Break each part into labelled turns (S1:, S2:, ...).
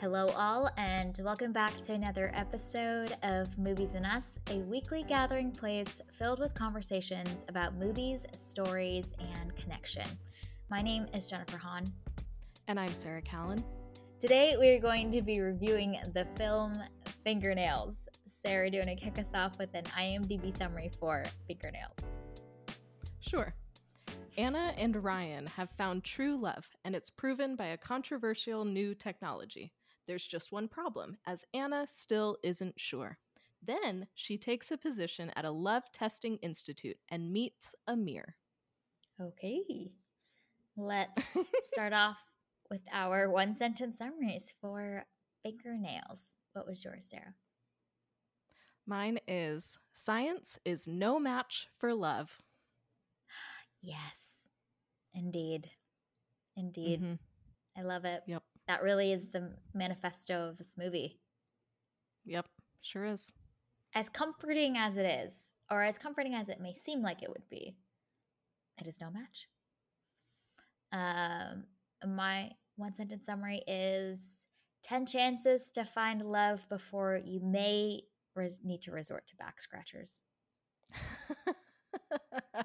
S1: Hello, all, and welcome back to another episode of Movies and Us, a weekly gathering place filled with conversations about movies, stories, and connection. My name is Jennifer Hahn.
S2: And I'm Sarah Callan.
S1: Today, we're going to be reviewing the film Fingernails. Sarah, do you want to kick us off with an IMDb summary for Fingernails?
S2: Sure. Anna and Ryan have found true love, and it's proven by a controversial new technology. There's just one problem, as Anna still isn't sure. Then she takes a position at a love testing institute and meets Amir.
S1: Okay. Let's start off with our one sentence summaries for fingernails. What was yours, Sarah?
S2: Mine is Science is no match for love.
S1: Yes, indeed. Indeed.
S2: Mhm.
S1: I love it.
S2: Yep.
S1: That really is the manifesto of this movie.
S2: Yep. Sure is.
S1: As comforting as it is, or as comforting as it may seem like it would be, it is no match. Um, my one sentence summary is 10 chances to find love before you may res- need to resort to back scratchers.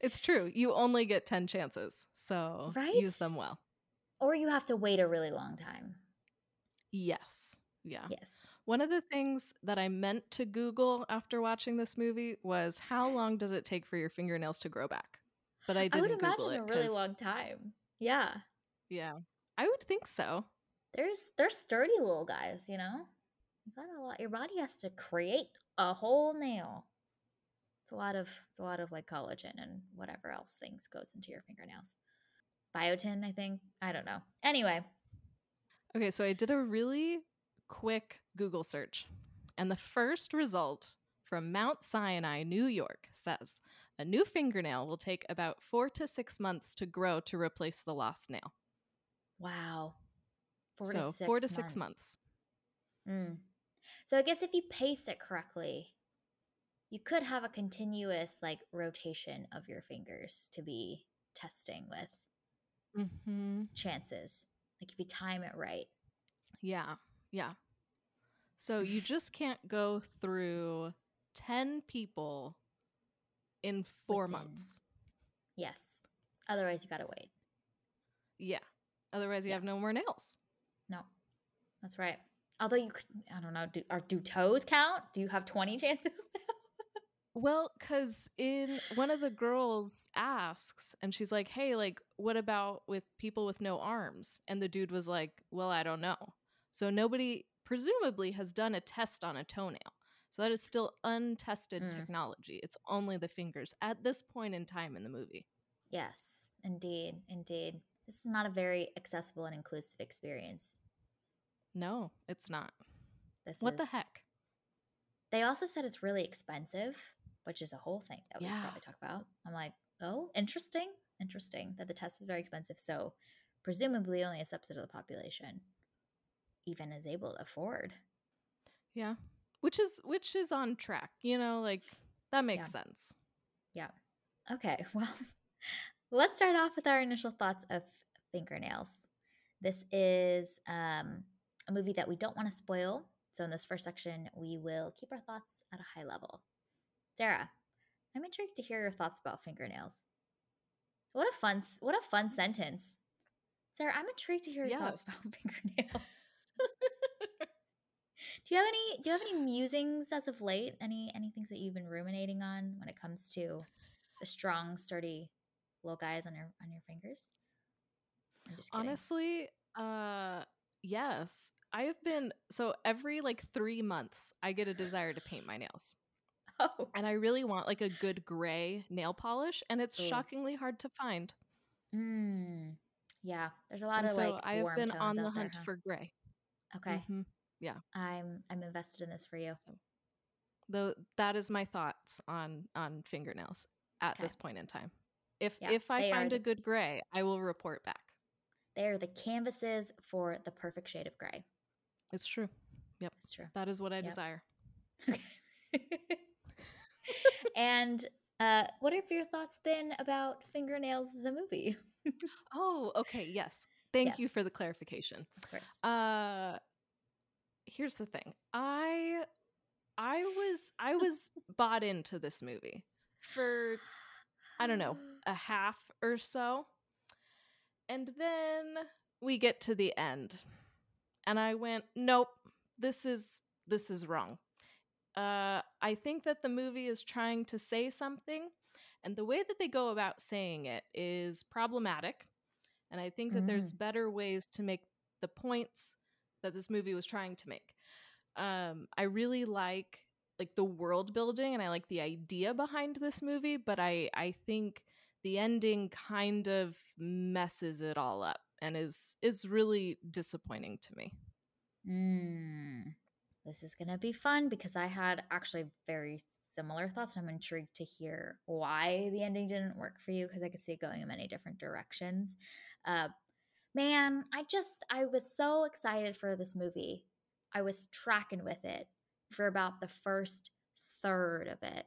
S2: it's true. You only get 10 chances. So
S1: Right?
S2: use them well.
S1: Or you have to wait a really long time.
S2: Yes. Yeah.
S1: Yes.
S2: One of the things that I meant to Google after watching this movie was how long does it take for your fingernails to grow back? But I didn't I
S1: would imagine
S2: Google it.
S1: a really long time. Yeah.
S2: Yeah. I would think so.
S1: There's they're sturdy little guys, you know? You got a lot your body has to create a whole nail. It's a lot of it's a lot of like collagen and whatever else things goes into your fingernails. Biotin, I think. I don't know. Anyway,
S2: Okay, so I did a really quick Google search, and the first result from Mount Sinai, New York says a new fingernail will take about four to six months to grow to replace the lost nail.
S1: wow. Four
S2: so
S1: to six
S2: four to six months.
S1: Mm. So I guess if you pace it correctly, you could have a continuous like rotation of your fingers to be testing with
S2: hmm
S1: chances. Like if you time it right.
S2: Yeah, yeah. So you just can't go through 10 people in four
S1: Within.
S2: months.
S1: Yes. Otherwise you gotta wait.
S2: Yeah. Otherwise, you
S1: Yeah.
S2: have no more nails.
S1: No. That's right. Although you could I don't know, do are do toes count? Do you have 20 chances?
S2: Well, because in one of the girls asks, and she's like, "Hey, like, what about with people with no arms?" And the dude was like, "Well, I don't know." So nobody, presumably, has done a test on a toenail. So that is still untested
S1: Mm.
S2: technology. It's only the fingers at this point in time in the movie.
S1: yes, indeed, indeed. This is not a very accessible and inclusive experience.
S2: No, it's not.
S1: This
S2: What the heck?
S1: They also said it's really expensive, which is a whole thing that we
S2: Yeah.
S1: probably talk about. I'm like, oh, interesting, interesting that the test is very expensive. So presumably only a subset of the population even is able to afford.
S2: Yeah, which is which is on track. You know, like that makes sense.
S1: Yeah. Okay. Well, let's start off with our initial thoughts of fingernails. This is um, a movie that we don't want to spoil. So in this first section, we will keep our thoughts at a high level. Sarah, I'm intrigued to hear your thoughts about fingernails. What a fun, what a fun sentence. Sarah, I'm intrigued to hear your thoughts about fingernails. do you have any? Do you have any musings as of late? Any any things that you've been ruminating on when it comes to the strong, sturdy little guys on your on your fingers?
S2: Honestly, uh yes. I have been so every like 3 months I get a desire to paint my nails.
S1: Oh,
S2: And I really want like a good gray nail polish and it's
S1: Ooh.
S2: shockingly hard to find.
S1: mm, yeah. There's a lot
S2: And
S1: of
S2: so
S1: like
S2: I have been on the
S1: out there,
S2: hunt
S1: huh?
S2: for gray.
S1: Okay,
S2: Mhm.
S1: I'm I'm invested in this for you.
S2: So, though that is my thoughts on on fingernails at
S1: Okay.
S2: this point in time. If
S1: Yeah,
S2: if I find
S1: the-
S2: a good gray, I will report back.
S1: They are the canvases for the perfect shade of gray.
S2: It's true. Yep.
S1: It's true.
S2: That is what I
S1: Yep.
S2: desire.
S1: and uh, what have your thoughts been about fingernails the movie?
S2: Oh, okay, yes. Thank you for the clarification.
S1: Of course.
S2: Uh here's the thing. I I was I was bought into this movie for I don't know, a half or so. And then we get to the end. And I went, "Nope, this is this is wrong." Uh I think that the movie is trying to say something, and the way that they go about saying it is problematic. And I think that there's
S1: Mm.
S2: better ways to make the points that this movie was trying to make. Um, I really like like the world building and I like the idea behind this movie, but I I think the ending kind of messes it all up and is is really disappointing to me.
S1: Mm. This is going to be fun because I had actually very similar thoughts. I'm intrigued to hear why the ending didn't work for you because I could see it going in many different directions. Uh, man, I just, I was so excited for this movie. I was tracking with it for about the first third of it.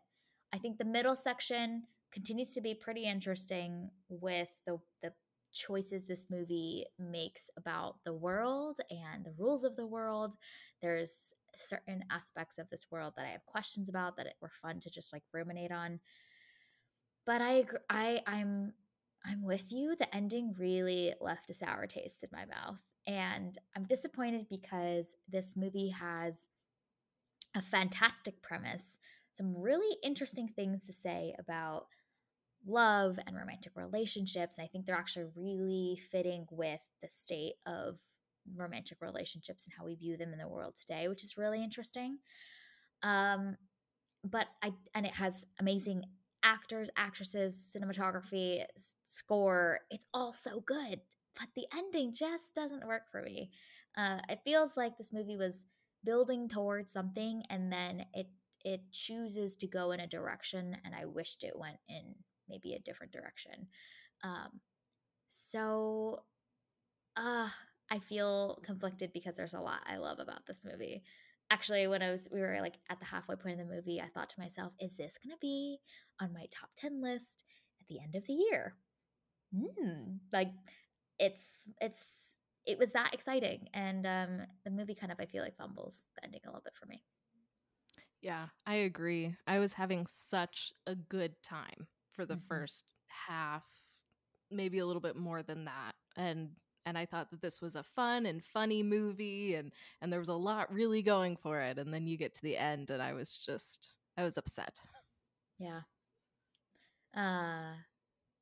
S1: I think the middle section continues to be pretty interesting with the, the choices this movie makes about the world and the rules of the world. There's certain aspects of this world that I have questions about that it were fun to just like ruminate on. But I I I'm I'm with you. The ending really left a sour taste in my mouth. And I'm disappointed because this movie has a fantastic premise, some really interesting things to say about love and romantic relationships. And I think they're actually really fitting with the state of romantic relationships and how we view them in the world today, which is really interesting. Um, but I and it has amazing actors, actresses, cinematography, score. It's all so good, but the ending just doesn't work for me. Uh, it feels like this movie was building towards something, and then it it chooses to go in a direction, and I wished it went in maybe a different direction. Um, so, uh, I feel conflicted because there's a lot I love about this movie. Actually, when I was we were like at the halfway point of the movie, I thought to myself, is this going to be on my top 10 list at the end of the year? Hmm. Like it's it's it was that exciting and um the movie kind of I feel like fumbles the ending a little bit for me.
S2: Yeah, I agree. I was having such a good time for the
S1: Mhm.
S2: first half, maybe a little bit more than that. And and I thought that this was a fun and funny movie and and there was a lot really going for it and then you get to the end and I was just I was upset.
S1: Yeah. Uh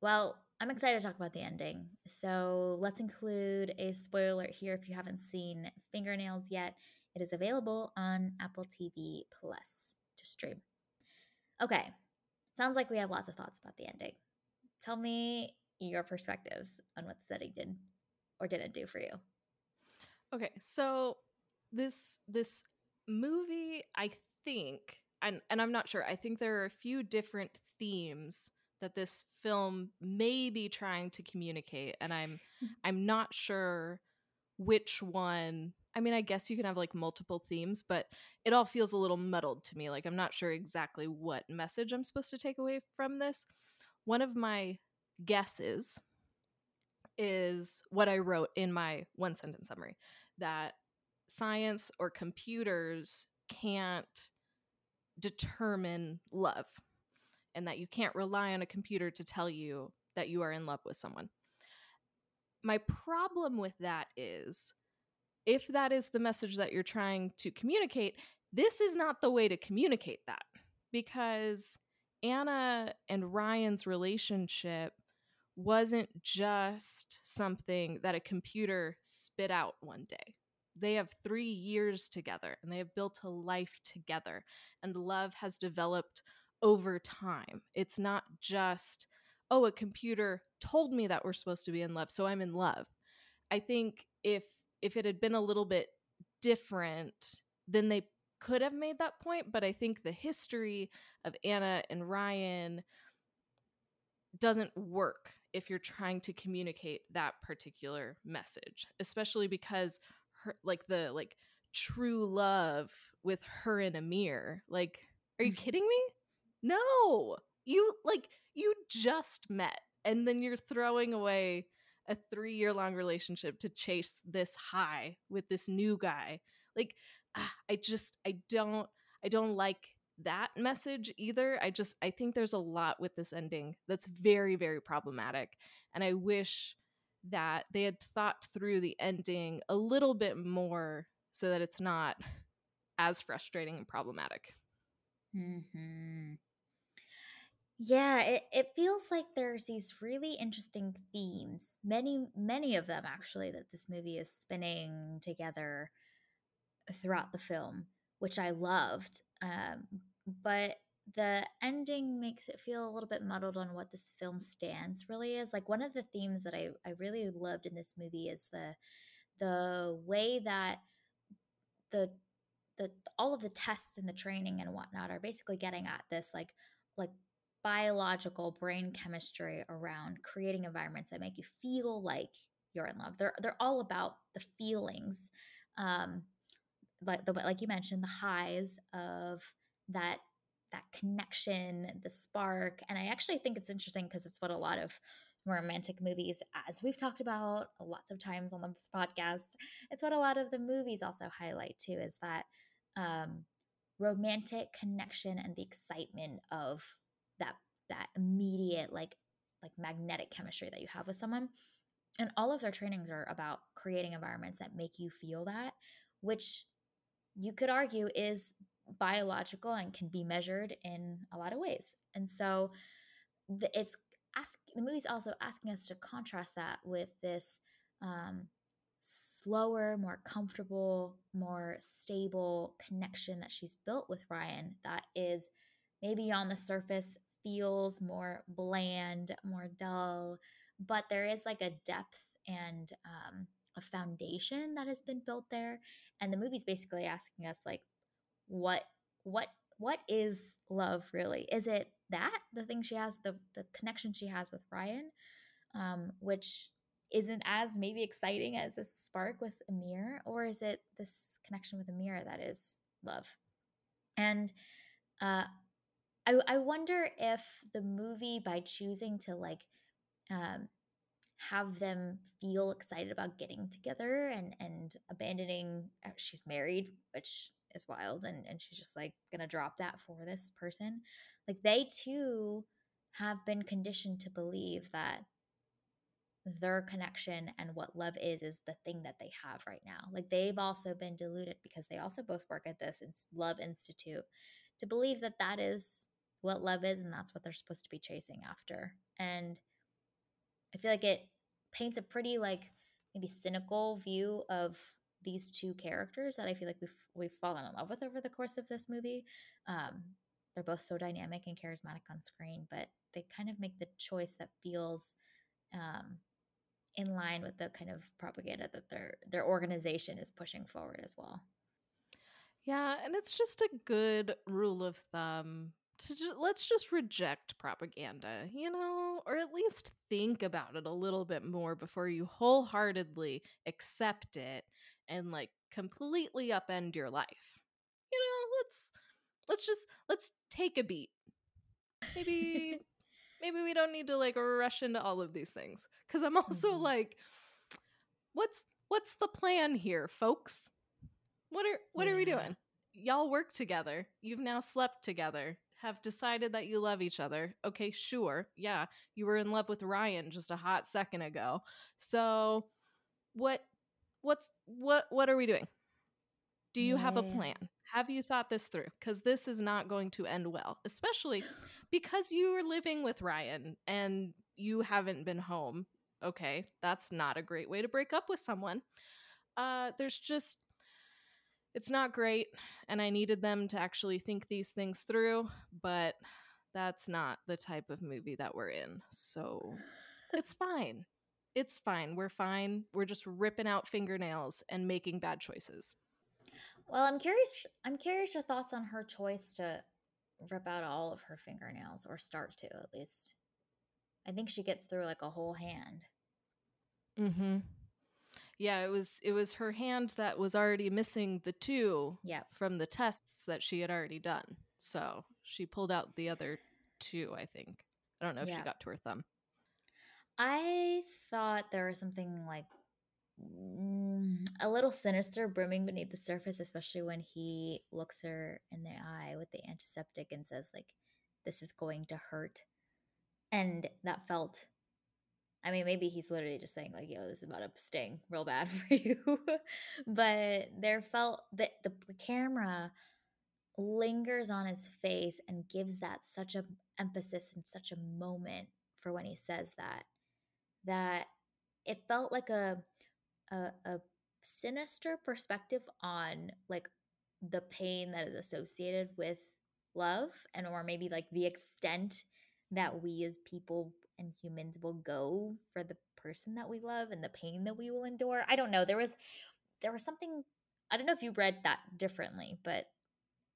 S1: well, I'm excited to talk about the ending. So let's include a spoiler here if you haven't seen Fingernails yet. It is available on Apple TV Plus to stream. Okay. Sounds like we have lots of thoughts about the ending. Tell me your perspectives on what the setting did or didn't do for you.
S2: Okay, so this this movie, I think, and and I'm not sure. I think there are a few different themes that this film may be trying to communicate, and I'm mm-hmm. I'm not sure which one. I mean, I guess you can have like multiple themes, but it all feels a little muddled to me. Like I'm not sure exactly what message I'm supposed to take away from this. One of my guesses is what I wrote in my one sentence summary that science or computers can't determine love and that you can't rely on a computer to tell you that you are in love with someone. My problem with that is if that is the message that you're trying to communicate, this is not the way to communicate that because Anna and Ryan's relationship wasn't just something that a computer spit out one day. They have three years together and they have built a life together, and love has developed over time. It's not just, oh, a computer told me that we're supposed to be in love, so I'm in love. I think if if it had been a little bit different, then they could have made that point, but I think the history of Anna and Ryan doesn't work if you're trying to communicate that particular message, especially because her like the like true love with her and Amir. Like, are you kidding me? No. You like you just met and then you're throwing away a three year long relationship to chase this high with this new guy. Like, ah, I just, I don't, I don't like that message either. I just, I think there's a lot with this ending that's very, very problematic. And I wish that they had thought through the ending a little bit more so that it's not as frustrating and problematic.
S1: Mm-hmm. Yeah, it, it feels like there's these really interesting themes, many, many of them actually, that this movie is spinning together throughout the film, which I loved. Um, but the ending makes it feel a little bit muddled on what this film stands really is. Like one of the themes that I, I really loved in this movie is the the way that the the all of the tests and the training and whatnot are basically getting at this like like biological brain chemistry around creating environments that make you feel like you're in love. They're they're all about the feelings, um, like the like you mentioned, the highs of that that connection, the spark. And I actually think it's interesting because it's what a lot of romantic movies, as we've talked about lots of times on this podcast, it's what a lot of the movies also highlight too, is that um, romantic connection and the excitement of that that immediate like like magnetic chemistry that you have with someone and all of their trainings are about creating environments that make you feel that which you could argue is biological and can be measured in a lot of ways. And so the, it's ask the movie's also asking us to contrast that with this um, slower more comfortable more stable connection that she's built with ryan that is maybe on the surface feels more bland, more dull, but there is like a depth and um, a foundation that has been built there. And the movie's basically asking us like, what, what, what is love really? Is it that the thing she has, the the connection she has with Ryan, um, which isn't as maybe exciting as a spark with Amir, or is it this connection with Amir that is love? And uh, I, I wonder if the movie by choosing to like um, have them feel excited about getting together and and abandoning uh, she's married which is wild and and she's just like gonna drop that for this person. Like they too have been conditioned to believe that their connection and what love is is the thing that they have right now. Like they've also been deluded because they also both work at this love institute to believe that that is what love is and that's what they're supposed to be chasing after. And i feel like it paints a pretty like maybe cynical view of these two characters that i feel like we've we've fallen in love with over the course of this movie. Um, they're both so dynamic and charismatic on screen but they kind of make the choice that feels um, in line with the kind of propaganda that their their organization is pushing forward as well.
S2: Yeah and it's just a good rule of thumb to ju- let's just reject propaganda, you know, or at least think about it a little bit more before you wholeheartedly accept it and like completely upend your life. You know, let's let's just let's take a beat. Maybe maybe we don't need to like rush into all of these things cuz I'm also mm-hmm. like what's what's the plan here, folks? What are what yeah. are we doing? Y'all work together. You've now slept together have decided that you love each other. Okay, sure. Yeah, you were in love with Ryan just a hot second ago. So, what what's what what are we doing? Do you have a plan? Have you thought this through? Cuz this is not going to end well, especially because you are living with Ryan and you haven't been home. Okay, that's not a great way to break up with someone. Uh there's just it's not great and i needed them to actually think these things through but that's not the type of movie that we're in so it's fine. It's fine. We're fine. We're just ripping out fingernails and making bad choices.
S1: Well i'm curious i'm curious your thoughts on her choice to rip out all of her fingernails or start to at least. I think she gets through like a whole hand.
S2: Mm-hmm yeah, it was it was her hand that was already missing the two
S1: yep.
S2: from the tests that she had already done. So she pulled out the other two, I think. I don't know if yep. she got to her thumb.
S1: I thought there was something like mm, a little sinister brimming beneath the surface, especially when he looks her in the eye with the antiseptic and says, like, this is going to hurt. And that felt I mean, maybe he's literally just saying like, "Yo, this is about to sting real bad for you." but there felt that the, camera lingers on his face and gives that such a emphasis and such a moment for when he says that that it felt like a a, a sinister perspective on like the pain that is associated with love and or maybe like the extent that we as people and humans will go for the person that we love and the pain that we will endure. I don't know. There was there was something I don't know if you read that differently, but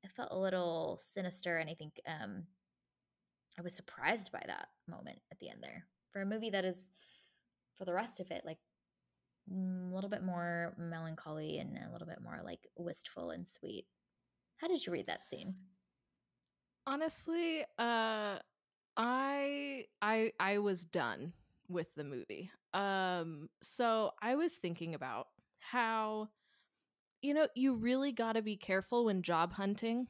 S1: it felt a little sinister and I think um I was surprised by that moment at the end there. For a movie that is for the rest of it like mm, a little bit more melancholy and a little bit more like wistful and sweet. How did you read that scene?
S2: Honestly, uh I I I was done with the movie. Um so I was thinking about how you know, you really got to be careful when job hunting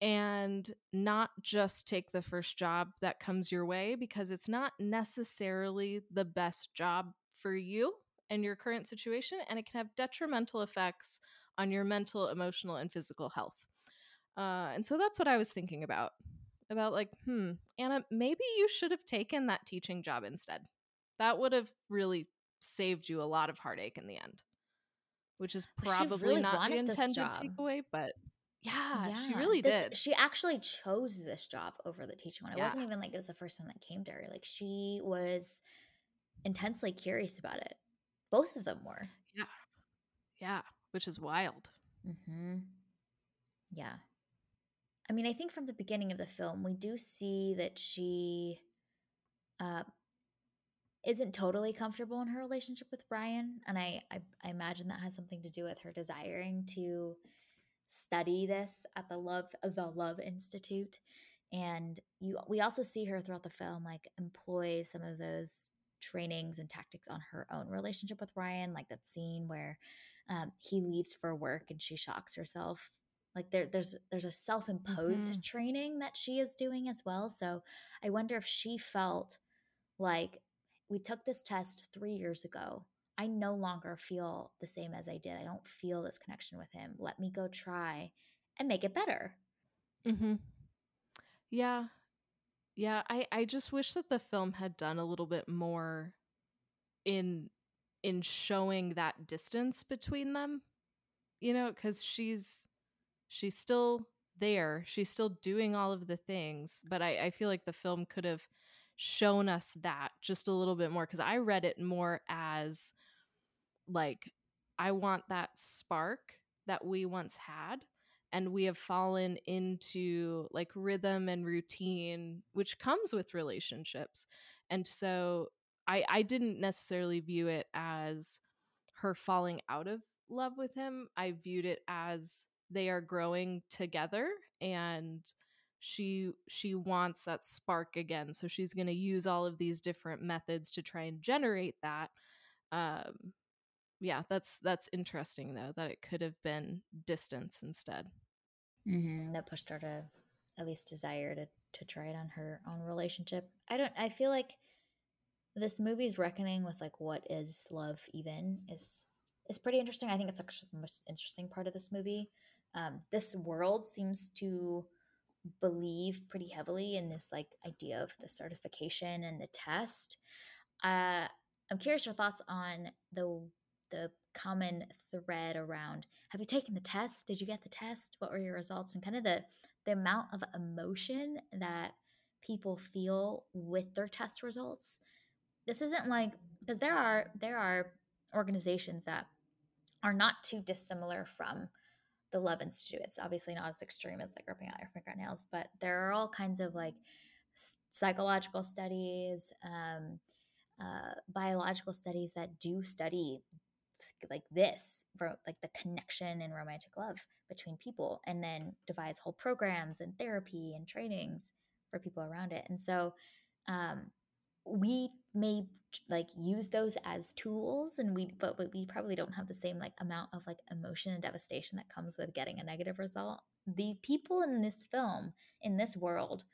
S2: and not just take the first job that comes your way because it's not necessarily the best job for you and your current situation and it can have detrimental effects on your mental, emotional and physical health. Uh, and so that's what I was thinking about about like, hmm, Anna, maybe you should have taken that teaching job instead. That would have really saved you a lot of heartache in the end. Which is probably really not the intended takeaway, but yeah, yeah, she really
S1: this,
S2: did.
S1: She actually chose this job over the teaching one. It yeah. wasn't even like it was the first one that came to her. Like she was intensely curious about it. Both of them were.
S2: Yeah. Yeah, which is wild.
S1: Mm-hmm. Yeah. I mean, I think from the beginning of the film, we do see that she uh, isn't totally comfortable in her relationship with Ryan, and I, I, I imagine that has something to do with her desiring to study this at the Love the Love Institute, and you we also see her throughout the film like employ some of those trainings and tactics on her own relationship with Ryan, like that scene where um, he leaves for work and she shocks herself like there there's there's a self-imposed mm-hmm. training that she is doing as well so i wonder if she felt like we took this test 3 years ago. I no longer feel the same as i did. I don't feel this connection with him. Let me go try and make it better.
S2: Mhm yeah. Yeah i i just wish that the film had done a little bit more in in showing that distance between them you know because she's she's still there she's still doing all of the things but i, I feel like the film could have shown us that just a little bit more because i read it more as like i want that spark that we once had and we have fallen into like rhythm and routine which comes with relationships. And so i i didn't necessarily view it as her falling out of love with him i viewed it as they are growing together and she she wants that spark again so she's going to use all of these different methods to try and generate that um yeah that's that's interesting though that it could have been distance instead.
S1: Mm-hmm. that pushed her to at least desire to to try it on her own relationship. I don't i feel like this movie's reckoning with like what is love even is is pretty interesting. I think it's actually the most interesting part of this movie um, this world seems to believe pretty heavily in this like idea of the certification and the test. Uh, I'm curious your thoughts on the the common thread around have you taken the test? Did you get the test? What were your results? And kind of the the amount of emotion that people feel with their test results. This isn't like because there are there are organizations that are not too dissimilar from the Love Institute. It's obviously not as extreme as like ripping out your fingernails, but there are all kinds of like psychological studies, um, uh, biological studies that do study like this like the connection and romantic love between people and then devise whole programs and therapy and trainings for people around it and so um, we may like use those as tools and we but, we probably don't have the same like amount of like emotion and devastation that comes with getting a negative result. The people in this film in this world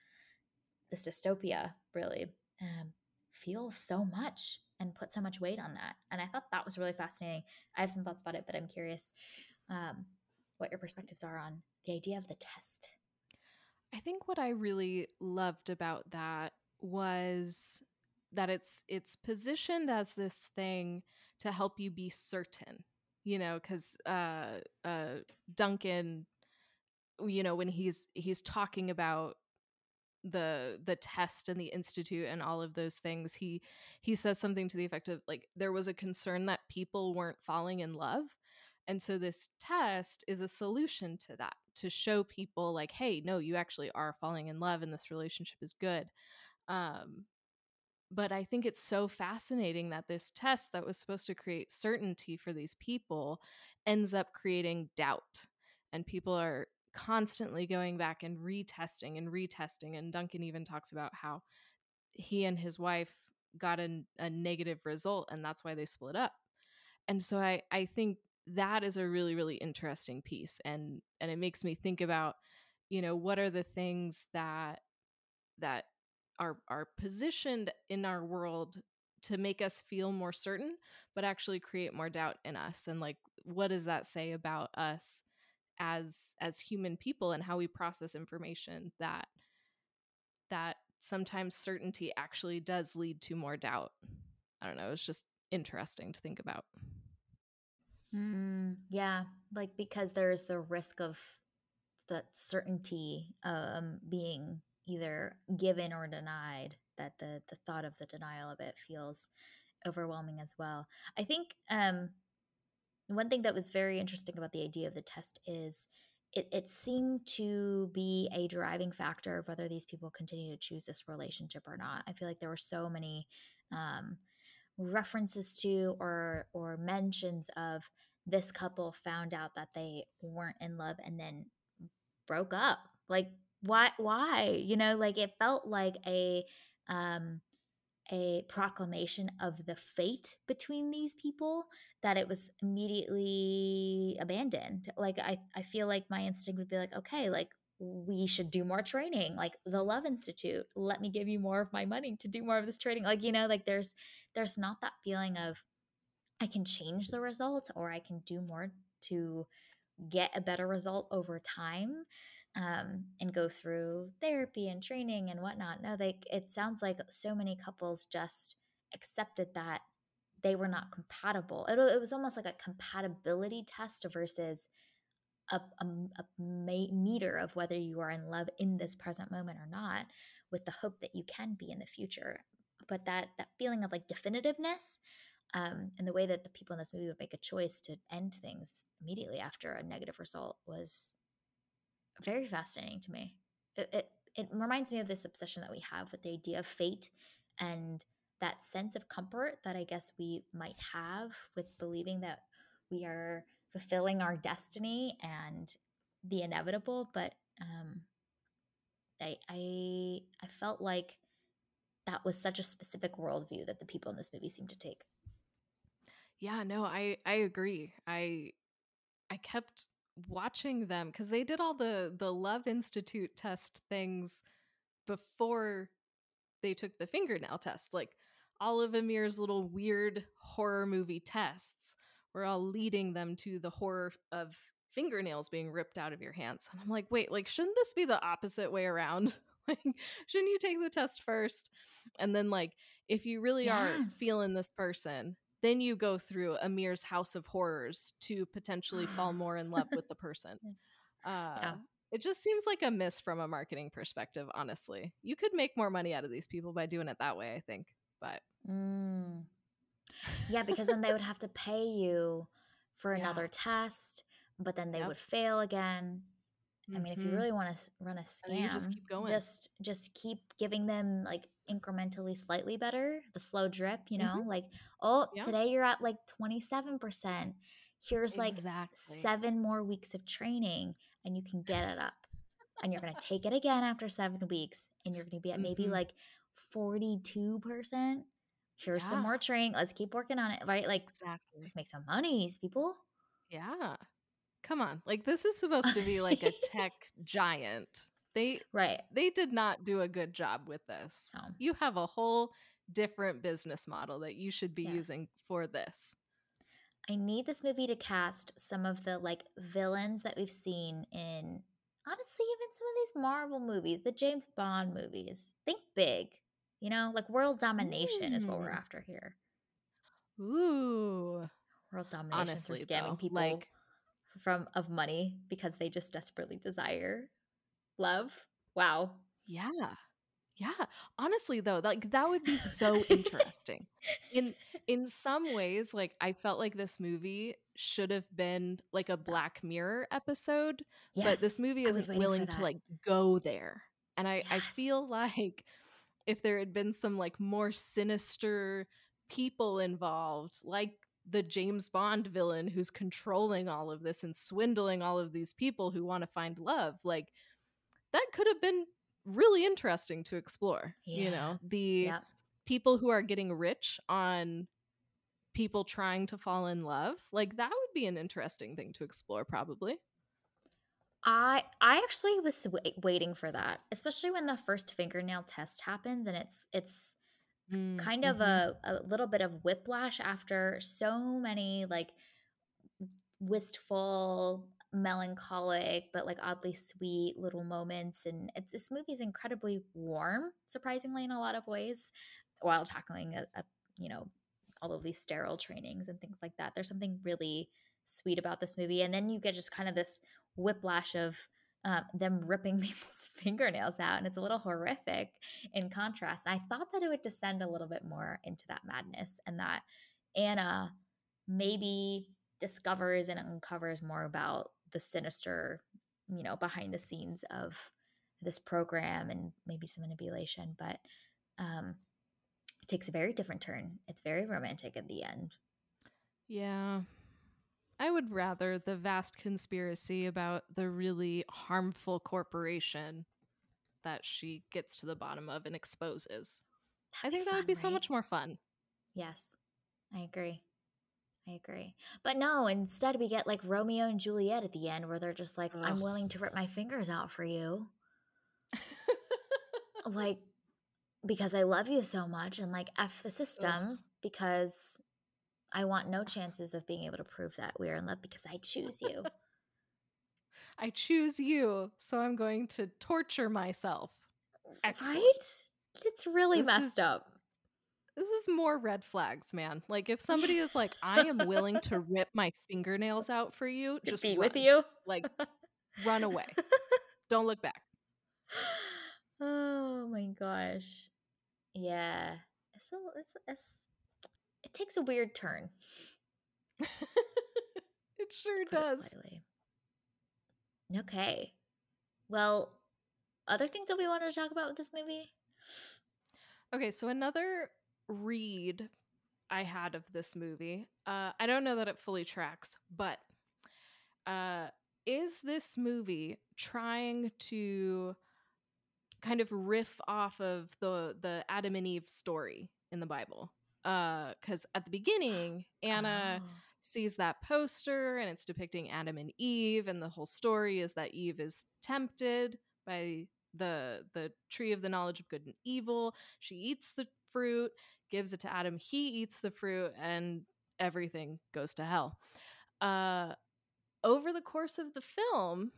S1: this dystopia really um, feel so much and put so much weight on that and i thought that was really fascinating. I have some thoughts about it but i'm curious um, what your perspectives are on the idea of the test.
S2: I think what I really loved about that was that it's it's positioned as this thing to help you be certain you know because uh uh duncan you know when he's he's talking about the the test and the institute and all of those things he he says something to the effect of like there was a concern that people weren't falling in love. And so this test is a solution to that to show people like hey no you actually are falling in love and this relationship is good. Um but I think it's so fascinating that this test that was supposed to create certainty for these people ends up creating doubt. And people are constantly going back and retesting and retesting. And Duncan even talks about how he and his wife got a, a negative result and that's why they split up. And so I, I think that is a really, really interesting piece. And and it makes me think about, you know, what are the things that that are are positioned in our world to make us feel more certain but actually create more doubt in us and like what does that say about us as as human people and how we process information that that sometimes certainty actually does lead to more doubt? I don't know it's just interesting to think about.
S1: Mm, yeah like because there's the risk of the certainty um being either given or denied that the the thought of the denial of it feels overwhelming as well. I think um one thing that was very interesting about the idea of the test is it, it seemed to be a driving factor of whether these people continue to choose this relationship or not. I feel like there were so many um, references to or or mentions of this couple found out that they weren't in love and then broke up. Like why why? You know like it felt like a um a proclamation of the fate between these people that it was immediately abandoned. Like i i feel like my instinct would be like okay like we should do more training like the love institute let me give you more of my money to do more of this training. Like you know like there's there's not that feeling of i can change the results or i can do more to get a better result over time um, and go through therapy and training and whatnot. No, they it sounds like so many couples just accepted that they were not compatible. It, it was almost like a compatibility test versus a, a, a meter of whether you are in love in this present moment or not, with the hope that you can be in the future. But that that feeling of like definitiveness um, and the way that the people in this movie would make a choice to end things immediately after a negative result was very fascinating to me. It, it, it reminds me of this obsession that we have with the idea of fate and that sense of comfort that I guess we might have with believing that we are fulfilling our destiny and the inevitable. But um, I, I I felt like that was such a specific worldview that the people in this movie seem to take.
S2: Yeah, no, I I agree. I I kept watching them because they did all the the Love Institute test things before they took the fingernail test. Like all of Amir's little weird horror movie tests were all leading them to the horror of fingernails being ripped out of your hands. And I'm like, wait, like shouldn't this be the opposite way around? like shouldn't you take the test first and then like if you really yes. are feeling this person then you go through Amir's house of horrors to potentially fall more in love with the person. Uh, yeah. It just seems like a miss from a marketing perspective, honestly. You could make more money out of these people by doing it that way, I think. But
S1: mm. yeah, because then they would have to pay you for another yeah. test, but then they yep. would fail again. I mean, if you mm-hmm. really want to run a scam, just keep going. Just just keep giving them like incrementally slightly better, the slow drip, you know? Mm-hmm. Like, oh, yeah. today you're at like 27%. Here's exactly. like 7 more weeks of training and you can get it up. and you're going to take it again after 7 weeks and you're going to be at maybe mm-hmm. like 42%. Here's
S2: Yeah.
S1: some more training. Let's keep working on it, right? Like,
S2: Exactly.
S1: let's make some money, people.
S2: Yeah. Come on. Like this is supposed to be like a tech giant. They
S1: Right.
S2: they did not do a good job with this.
S1: No.
S2: You have a whole different business model that you should be
S1: Yes.
S2: using for this.
S1: I need this movie to cast some of the like villains that we've seen in honestly even some of these Marvel movies, the James Bond movies. Think big. You know, like world domination is what we're
S2: Mm.
S1: after here.
S2: Ooh.
S1: World domination
S2: Honestly,
S1: scamming
S2: though,
S1: people
S2: like
S1: from of money because they just desperately desire love. Wow.
S2: yeah. Yeah. Honestly though, like that would be so interesting. In in some ways, like I felt like this movie should have been like a Black Mirror episode, but this movie isn't willing to like go there. And I I feel like if there had been some like more sinister people involved, like the James Bond villain who's controlling all of this and swindling all of these people who want to find love, like that could have been really interesting to explore. You know, the
S1: Yep.
S2: people who are getting rich on people trying to fall in love, like that would be an interesting thing to explore, probably.
S1: I I actually was wa- waiting for that, especially when the first fingernail test happens and it's it's
S2: Mm,
S1: kind of
S2: mhm.
S1: a, a little bit of whiplash after so many like wistful melancholic but like oddly sweet little moments and it, this movie is incredibly warm surprisingly in a lot of ways while tackling a, a you know all of these sterile trainings and things like that there's something really sweet about this movie and then you get just kind of this whiplash of um, them ripping people's fingernails out and it's a little horrific in contrast. I thought that it would descend a little bit more into that madness and that anna maybe discovers and uncovers more about the sinister you know behind the scenes of this program and maybe some manipulation but um it takes a very different turn. It's very romantic at the end.
S2: Yeah. I would rather the vast conspiracy about the really harmful corporation that she gets to the bottom of and exposes. I
S1: That'd
S2: think that would
S1: fun,
S2: be so much more fun.
S1: yes i agree. I agree. But no instead we get like romeo and juliet at the end where they're just like i'm willing to rip my fingers out for you. Like because I love you so much and like F the system because I want no chances of being able to prove that we're in love because I choose you.
S2: I choose you, so I'm going to torture myself. Excellent.
S1: right? It's really
S2: This
S1: messed
S2: is-
S1: up.
S2: This is more red flags, man. Like if somebody is like, "I am willing to rip my fingernails out for you,"
S1: To
S2: just
S1: be with you.
S2: Like run away. Don't look back.
S1: oh my gosh. Yeah. It's a, it's, it's, it takes a weird turn.
S2: it sure does.
S1: Okay. Well, other things that we wanted to talk about with this movie?
S2: Okay, so another read I had of this movie. Uh, I don't know that it fully tracks, but uh, is this movie trying to kind of riff off of the the Adam and Eve story in the Bible? Because at the beginning, Anna
S1: Oh.
S2: sees that poster and it's depicting Adam and Eve and the whole story is that Eve is tempted by the the tree of the knowledge of good and evil. She eats the fruit, gives it to Adam, he eats the fruit and everything goes to hell. Uh over the course of the film,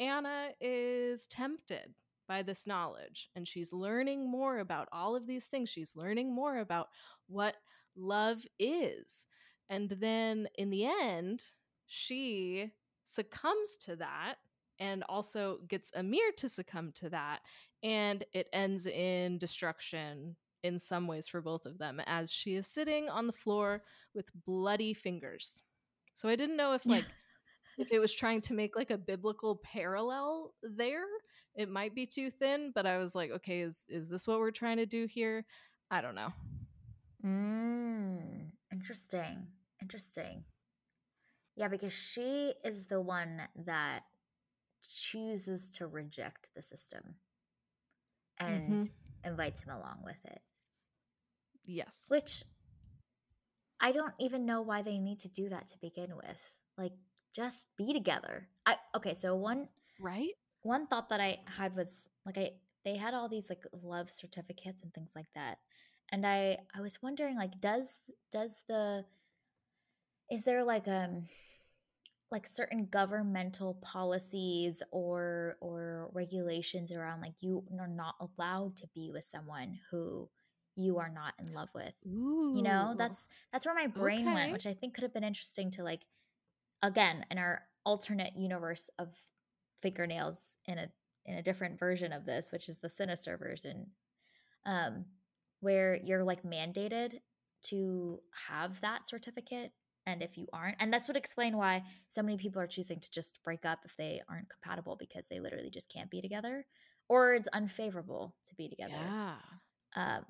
S2: Anna is tempted by this knowledge and she's learning more about all of these things. She's learning more about what love is. And then in the end, she succumbs to that and also gets Amir to succumb to that. And it ends in destruction in some ways for both of them as she is sitting on the floor with bloody fingers. So I didn't know if, like, if it was trying to make like a biblical parallel there it might be too thin but i was like okay is is this what we're trying to do here i don't know
S1: Mm, interesting. Interesting. Yeah, because she is the one that chooses to reject the system and
S2: Mhm.
S1: invites him along with it.
S2: Yes.
S1: Which I don't even know why they need to do that to begin with. Like just be together. I okay, so one
S2: Right?
S1: One thought that I had was like I they had all these like love certificates and things like that. And I I was wondering like does does the is there like um like certain governmental policies or or regulations around like you are not allowed to be with someone who you are not in love with
S2: Ooh.
S1: you know that's that's where my brain
S2: Okay.
S1: went which i think could have been interesting to like again in our alternate universe of fingernails in a in a different version of this which is the sinister version um where you're like mandated to have that certificate and if you aren't and that's what explain why so many people are choosing to just break up if they aren't compatible because they literally just can't be together or it's unfavorable to be together
S2: Yeah.
S1: um,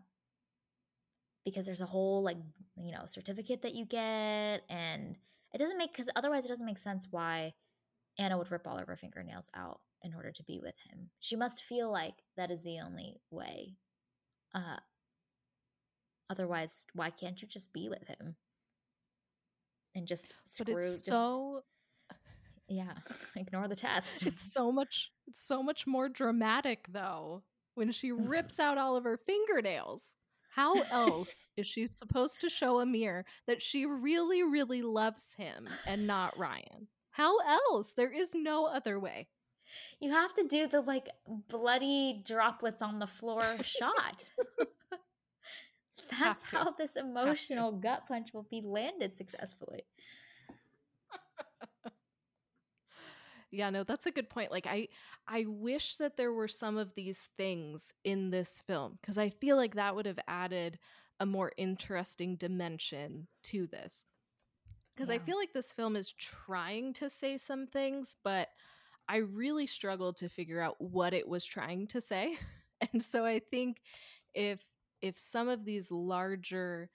S1: because there's a whole like you know certificate that you get and it doesn't make because otherwise it doesn't make sense why anna would rip all of her fingernails out in order to be with him she must feel like that is the only way uh otherwise why can't you just be with him and just screw.
S2: But it's
S1: just
S2: so
S1: yeah ignore the test
S2: it's so much it's so much more dramatic though when she rips out all of her fingernails. How else is she supposed to show Amir that she really, really loves him and not Ryan? How else? There is no other way.
S1: you have to do the like bloody droplets on the floor shot That's how this emotional gut punch will be landed successfully.
S2: Yeah, no, that's a good point. Like I I wish that there were some of these things in this film because I feel like that would have added a more interesting dimension to this. Because I feel like this film is trying to say some things, but I really struggled to figure out what it was trying to say. And so I think if if some of these larger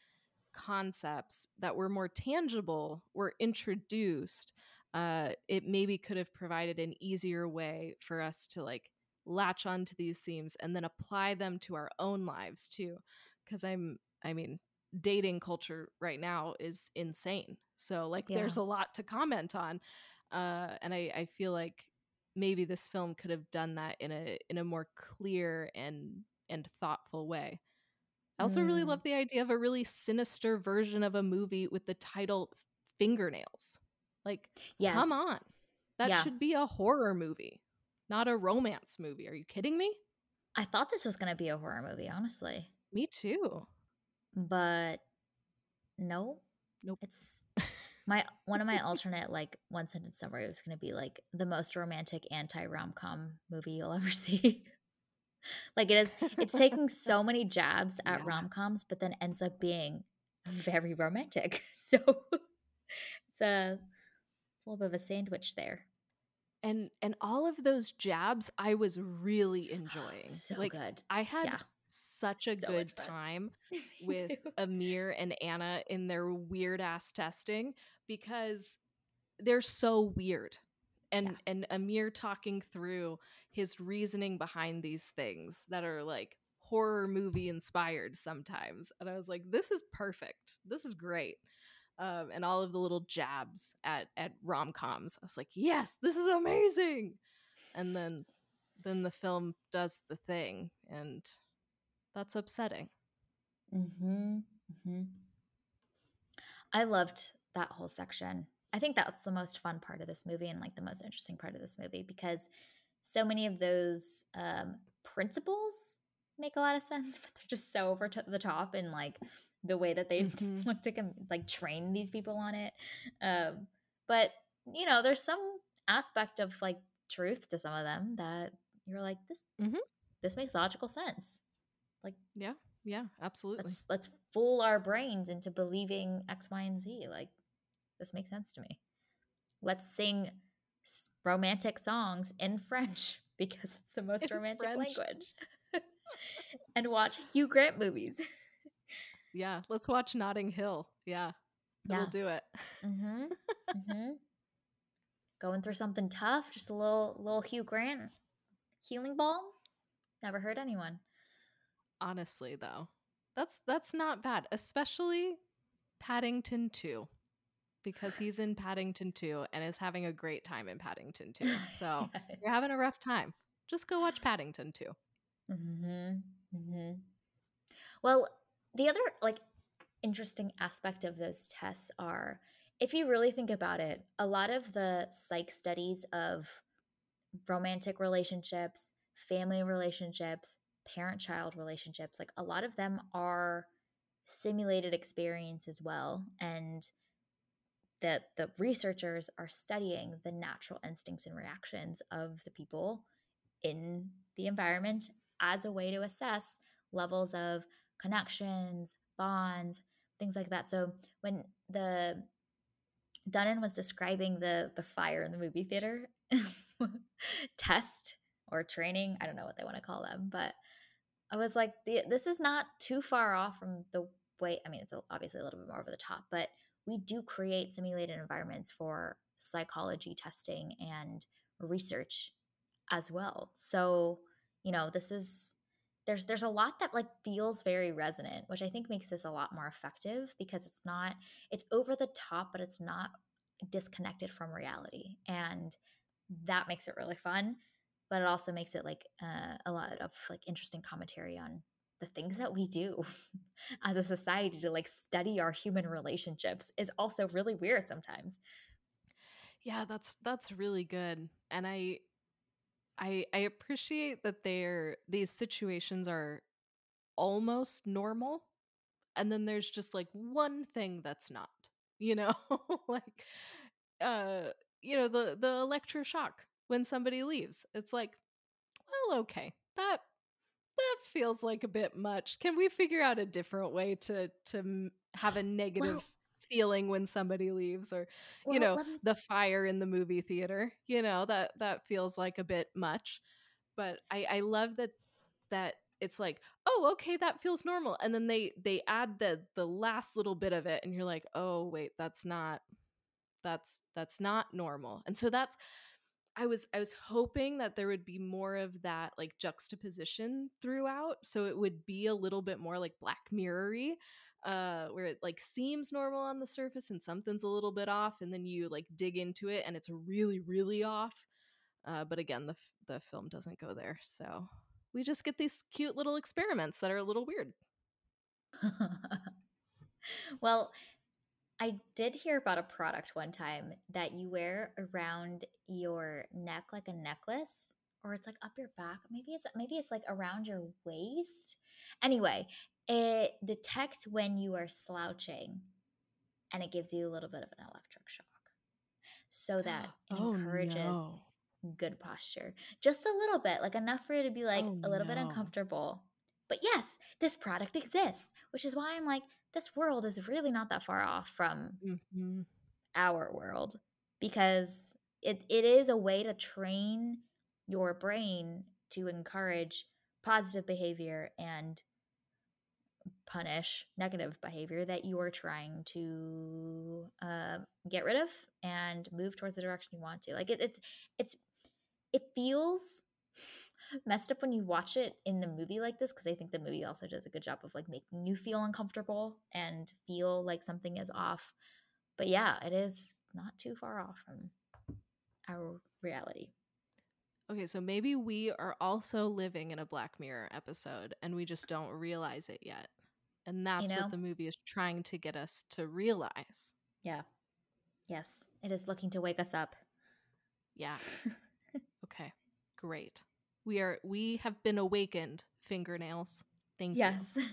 S2: concepts that were more tangible were introduced, uh, it maybe could have provided an easier way for us to like latch onto these themes and then apply them to our own lives too. Because I'm, I mean, dating culture right now is insane. So like, there's a lot to comment on, uh, and I, I feel like maybe this film could have done that in a in a more clear and and thoughtful way. I also really
S1: Mm.
S2: love the idea of a really sinister version of a movie with the title Fingernails. Like,
S1: Yes.
S2: come on. That
S1: Yeah.
S2: should be a horror movie, not a romance movie. Are you kidding me?
S1: I thought this was going to be a horror movie, honestly.
S2: Me too.
S1: But no.
S2: Nope.
S1: It's my one of my alternate like one sentence summary was going to be like the most romantic anti rom-com movie you'll ever see. like it is it's taking so many jabs at
S2: Yeah.
S1: rom-coms but then ends up being very romantic. So it's a, it's a little bit of a sandwich there.
S2: And and all of those jabs I was really enjoying.
S1: So
S2: like
S1: good.
S2: I had
S1: Yeah.
S2: Such a
S1: So
S2: good time with. Amir and Anna in their weird ass testing because they're so weird. And
S1: Yeah.
S2: and Amir talking through his reasoning behind these things that are like horror movie inspired sometimes. And I was like, this is perfect. This is great. Um, and all of the little jabs at at rom coms. I was like, yes, this is amazing. And then then the film does the thing, and that's upsetting.
S1: Mm-hmm. Mm-hmm. I loved that whole section. I think that's the most fun part of this movie and like the most interesting part of this movie because so many of those um, principles make a lot of sense, but they're just so over to the top and like the way that they
S2: Mhm.
S1: want to like train these people on it. Um, but you know, there's some aspect of like truth to some of them that you're like this.
S2: Mhm.
S1: This makes logical sense.
S2: Like, yeah, yeah, absolutely.
S1: let's let's fool our brains into believing X, Y, and Z. Like this makes sense to me. Let's sing romantic songs in French because it's the most
S2: In
S1: romantic
S2: French.
S1: language. and watch Hugh Grant movies.
S2: Yeah, let's watch Notting Hill. Yeah,
S1: Yeah.
S2: we'll do it.
S1: Mm-hmm. mm-hmm. Going through something tough, just a little little Hugh Grant healing balm. Never hurt anyone.
S2: Honestly, though, That's that's not bad, especially Paddington 2 because he's in Paddington 2 and is having a great time in Paddington 2. So, you're having a rough time. Just go watch Paddington 2.
S1: Mhm. Mhm. Well, the other like interesting aspect of those tests are if you really think about it, a lot of the psych studies of romantic relationships, family relationships, parent-child relationships, like a lot of them are simulated experience as well and the the researchers are studying the natural instincts and reactions of the people in the environment as a way to assess levels of connections, bonds, things like that. So when the Duncan was describing the the fire in the movie theater test or training, I don't know what they want to call them, but I was like, this is not too far off from the way. I mean, it's obviously a little bit more over the top, but we do create simulated environments for psychology testing and research as well. So, you know, this is there's there's a lot that like feels very resonant, which I think makes this a lot more effective because it's not it's over the top, but it's not disconnected from reality. And that makes it really fun, but it also makes it like uh, a lot of like interesting commentary on the things that we do as a society to like study our human relationships is also really weird sometimes.
S2: Yeah, that's that's really good. And I I I appreciate that they're these situations are almost normal and then there's just like one thing that's not. You know, like uh you know the the electroshock when somebody leaves. It's like, well, okay. That that feels like a bit much. Can we figure out a different way to to have a negative
S1: Well,
S2: feeling when somebody leaves or you
S1: well,
S2: know,
S1: me
S2: the fire in the movie theater, you know, that that feels like a bit much. But I I love that that it's like, "Oh, okay, that feels normal." And then they they add the the last little bit of it and you're like, "Oh, wait, that's not that's that's not normal." And so that's I was I was hoping that there would be more of that like juxtaposition throughout, so it would be a little bit more like Black Mirror-y, uh, where it like seems normal on the surface and something's a little bit off, and then you like dig into it and it's really really off. Uh, but again, the f- the film doesn't go there, so we just get these cute little experiments that are a little weird.
S1: well, I did hear about a product one time that you wear around your neck like a necklace or it's like up your back. Maybe it's maybe it's like around your waist. Anyway, it detects when you are slouching and it gives you a little bit of an electric shock so that
S2: oh
S1: encourages
S2: no!
S1: good posture. Just a little bit, like enough for you to be like
S2: Oh
S1: a little bit uncomfortable. But yes, this product exists, which is why I'm like, this world is really not that far off from
S2: hmm
S1: our world because it, it is a way to train your brain to encourage positive behavior and punish negative behavior that you are trying to uh, get rid of and move towards the direction you want to. Like it, it's it's it feels messed up when you watch it in the movie like this because I think the movie also does a good job of like making you feel uncomfortable and feel like something is off. But yeah, it is not too far off from our reality.
S2: Okay, so maybe we are also living in a Black Mirror episode and we just don't realize it yet. And
S1: You
S2: that's
S1: know?
S2: what the movie is trying to get us to realize.
S1: Yeah. Yes. It is looking to wake us up.
S2: Yeah. Okay. Great. We are we have been awakened, fingernails. Thank
S1: yes.
S2: you. Yes.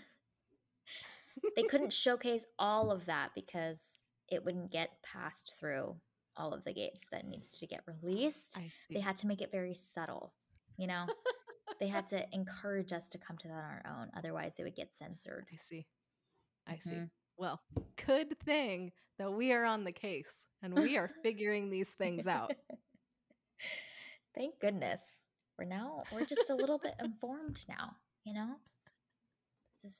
S1: they couldn't showcase all of that because it wouldn't get passed through all of the gates that needs to get released.
S2: I see.
S1: They had to make it very subtle, you know? they had to encourage us to come to that on our own. Otherwise, it would get censored.
S2: I see. I see.
S1: Mhm.
S2: Well, good thing that we are on the case and we are figuring these things out.
S1: Thank goodness. We're now we're just a little bit informed now, you know? This is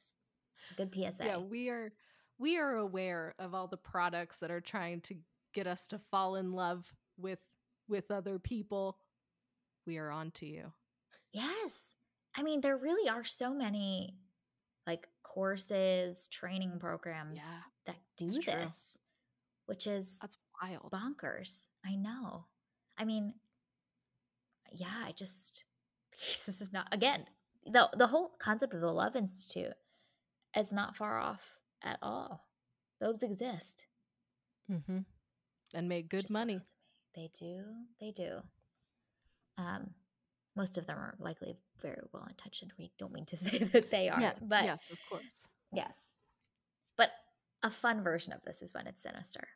S1: it's a good PSA.
S2: Yeah, we are we are aware of all the products that are trying to get us to fall in love with with other people. We are on to you.
S1: Yes. I mean, there really are so many like courses, training programs
S2: Yeah,
S1: that do
S2: it's true.
S1: this, which is
S2: That's wild.
S1: bonkers. I know. I mean, yeah, I just this is not again the the whole concept of the Love Institute is not far off at all. Those exist.
S2: Mm-hmm. And
S1: make
S2: good
S1: wild
S2: money.
S1: They do. They do. Um, most of them are likely very well intentioned. We don't mean to say that they are,
S2: Yes,
S1: but
S2: yes, of course.
S1: yes. But a fun version of this is when it's sinister.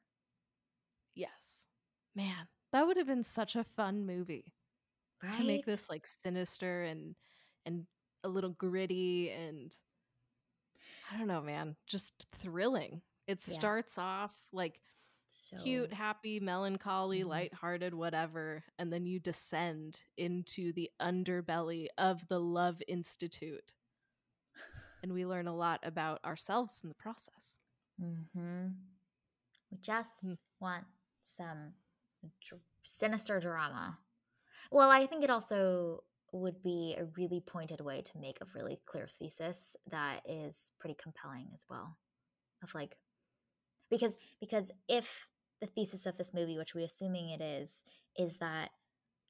S2: Yes. Man, that would have been such a fun movie
S1: Right?
S2: to make this like sinister and and a little gritty and I don't know, man, just thrilling. It
S1: Yeah.
S2: starts off like
S1: so
S2: cute, happy, melancholy,
S1: Mhm.
S2: lighthearted, whatever, and then you descend into the underbelly of the Love Institute. And we learn a lot about ourselves in the process.
S1: Mm-hmm. We just
S2: Mm.
S1: want some dr- sinister drama. Well, I think it also would be a really pointed way to make a really clear thesis that is pretty compelling as well. Of like, because because if the thesis of this movie, which we're assuming it is, is that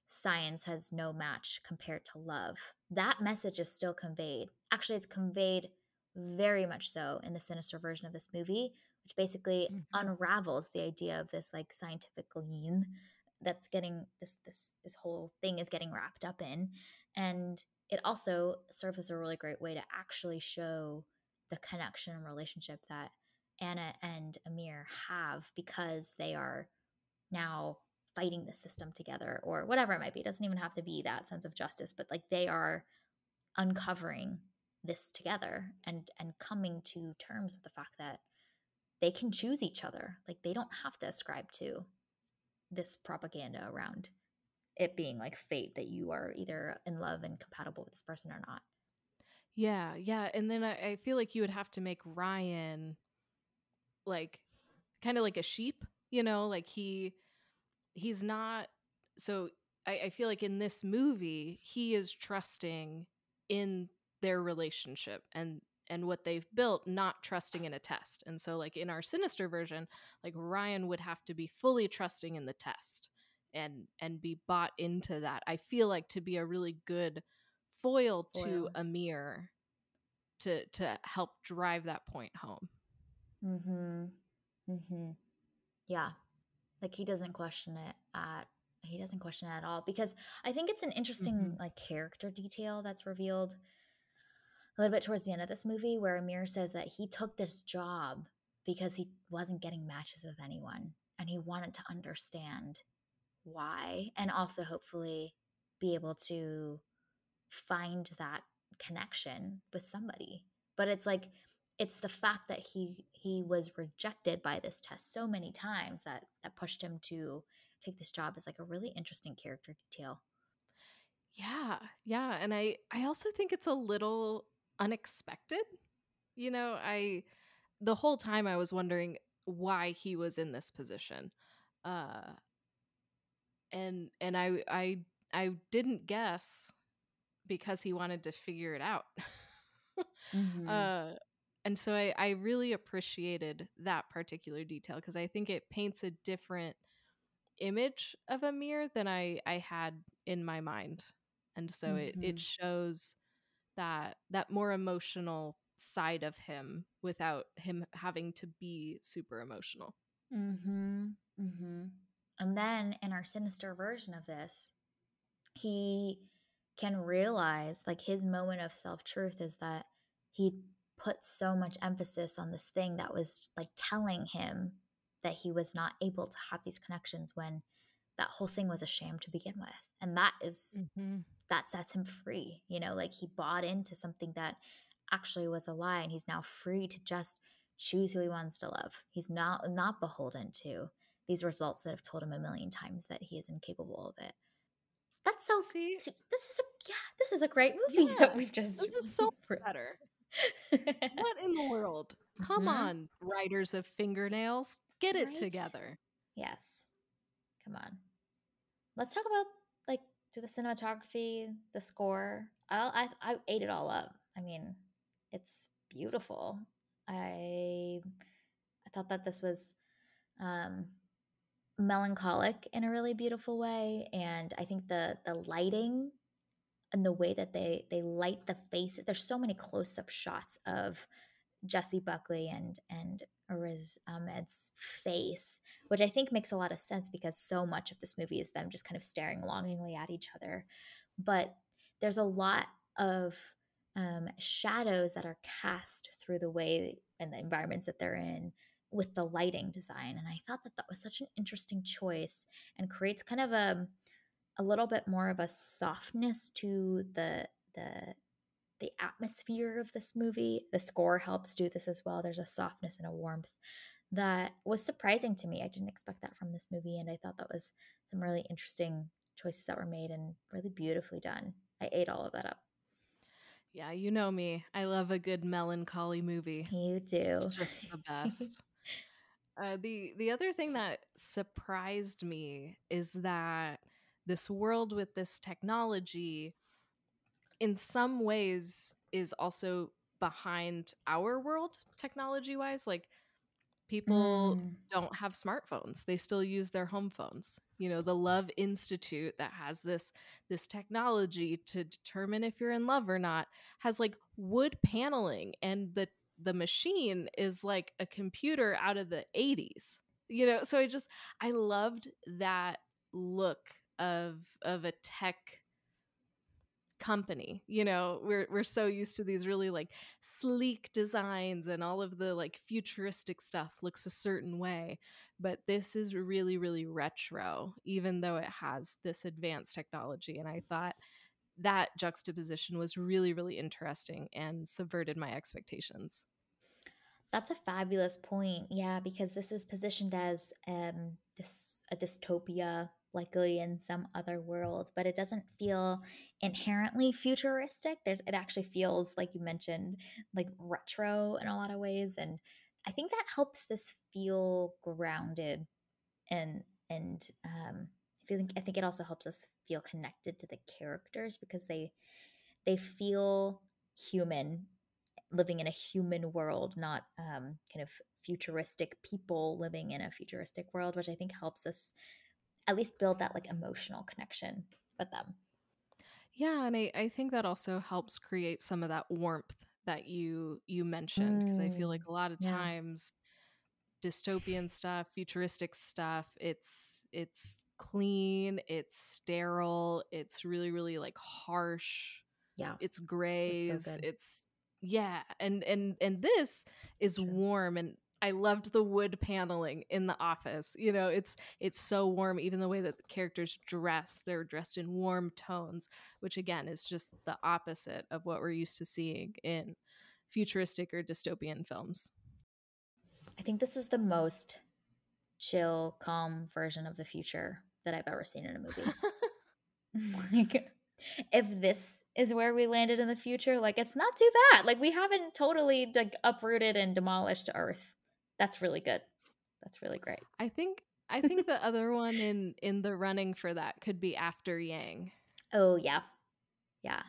S1: science has no match compared to love, that message is still conveyed. Actually, it's conveyed very much so in the sinister version of this movie, which basically
S2: Mhm.
S1: unravels the idea of this like scientific lean that's getting this this this whole thing is getting wrapped up in and it also serves as a really great way to actually show the connection and relationship that Anna and Amir have because they are now fighting the system together or whatever it might be. It doesn't even have to be that sense of justice, but like they are uncovering this together and and coming to terms with the fact that they can choose each other. Like they don't have to ascribe to this propaganda around it being like fate that you are either in love and compatible with this person or not.
S2: Yeah, yeah. And then I, I feel like you would have to make Ryan like kind of like a sheep, you know, like he he's not so I, I feel like in this movie he is trusting in their relationship and and what they've built not trusting in a test and so like in our sinister version like ryan would have to be fully trusting in the test and and be bought into that i feel like to be a really good foil to
S1: Foil.
S2: amir to to help drive that point home
S1: Mhm. Mhm. Yeah. Like he doesn't question it at he doesn't question it at all because I think it's an interesting
S2: Mhm.
S1: like character detail that's revealed a little bit towards the end of this movie where Amir says that he took this job because he wasn't getting matches with anyone and he wanted to understand why and also hopefully be able to find that connection with somebody. But it's like it's the fact that he he was rejected by this test so many times that that pushed him to take this job is like a really interesting character detail.
S2: Yeah, yeah, and I I also think it's a little unexpected. You know, I the whole time I was wondering why he was in this position. Uh and and I I I didn't guess because he wanted to figure it out.
S1: Mhm.
S2: uh and so I I really appreciated that particular detail because I think it paints a different image of Amir than I I had in my mind. And so it it
S1: Mhm.
S2: shows that that more emotional side of him without him having to be super emotional.
S1: Mm-hmm. Mm-hmm. And then in our sinister version of this, he can realize like his moment of self-truth is that he put so much emphasis on this thing that was like telling him that he was not able to have these connections when that whole thing was a sham to begin with. And that is
S2: Mm-hmm.
S1: That sets him free. You know, like he bought into something that actually was a lie and he's now free to just choose who he wants to love. He's not not beholden to these results that have told him a million times that he is incapable of it. That's so
S2: See,
S1: this is a, yeah, this is a great movie that we've just
S2: this is so better. What in the world? Come
S1: Mhm.
S2: on, writers of fingernails, get it together.
S1: Yes. Come on. Let's talk about to the cinematography, the score. I'll, I I ate it all up. I mean, it's beautiful. I I thought that this was um, melancholic in a really beautiful way, and I think the the lighting and the way that they they light the faces. There's so many close up shots of Jessie Buckley and and Riz Ahmed's face, which I think makes a lot of sense because so much of this movie is them just kind of staring longingly at each other. But there's a lot of um, shadows that are cast through the way and the environments that they're in with the lighting design. And I thought that that was such an interesting choice and creates kind of a a little bit more of a softness to the the the atmosphere of this movie. The score helps do this as well. There's a softness and a warmth that was surprising to me. I didn't expect that from this movie, and I thought that was some really interesting choices that were made and really beautifully done. I ate all of that up.
S2: Yeah, you know me. I love a good melancholy movie.
S1: You do.
S2: It's just the best. uh, the the other thing that surprised me is that this world with this technology in some ways is also behind our world technology wise like people mm. don't have smartphones they still use their home phones you know the love institute that has this this technology to determine if you're in love or not has like wood paneling and the the machine is like a computer out of the 80s you know so i just i loved that look of of a tech company you know we're we're so used to these really like sleek designs and all of the like futuristic stuff looks a certain way but this is really really retro even though it has this advanced technology and i thought that juxtaposition was really really interesting and subverted my expectations.
S1: That's a fabulous point yeah because this is positioned as um this a dystopia likely in some other world, but it doesn't feel inherently futuristic. There's it actually feels like you mentioned like retro in a lot of ways and I think that helps this feel grounded and and um I think I think it also helps us feel connected to the characters because they they feel human living in a human world, not um, kind of futuristic people living in a futuristic world, which I think helps us at least build that like emotional connection with them.
S2: Yeah, and I, I think that also helps create some of that warmth that you you mentioned because mm, I feel like mm, a lot of yeah. times dystopian stuff, futuristic stuff, it's it's clean, it's sterile, it's really really like harsh.
S1: Yeah.
S2: It's grays, it's, so it's yeah, and and and this is warm and I loved the wood paneling in the office. You know, it's it's so warm even the way that the characters dress, they're dressed in warm tones, which again is just the opposite of what we're used to seeing in futuristic or dystopian films.
S1: I think this is the most chill, calm version of the future that I've ever seen in a movie. like if this is where we landed in the future, like it's not too bad. Like we haven't totally like uprooted and demolished Earth that's really good. That's really great.
S2: I think I think the other one in in the running for that could be after Yang.
S1: Oh yeah. Yeah.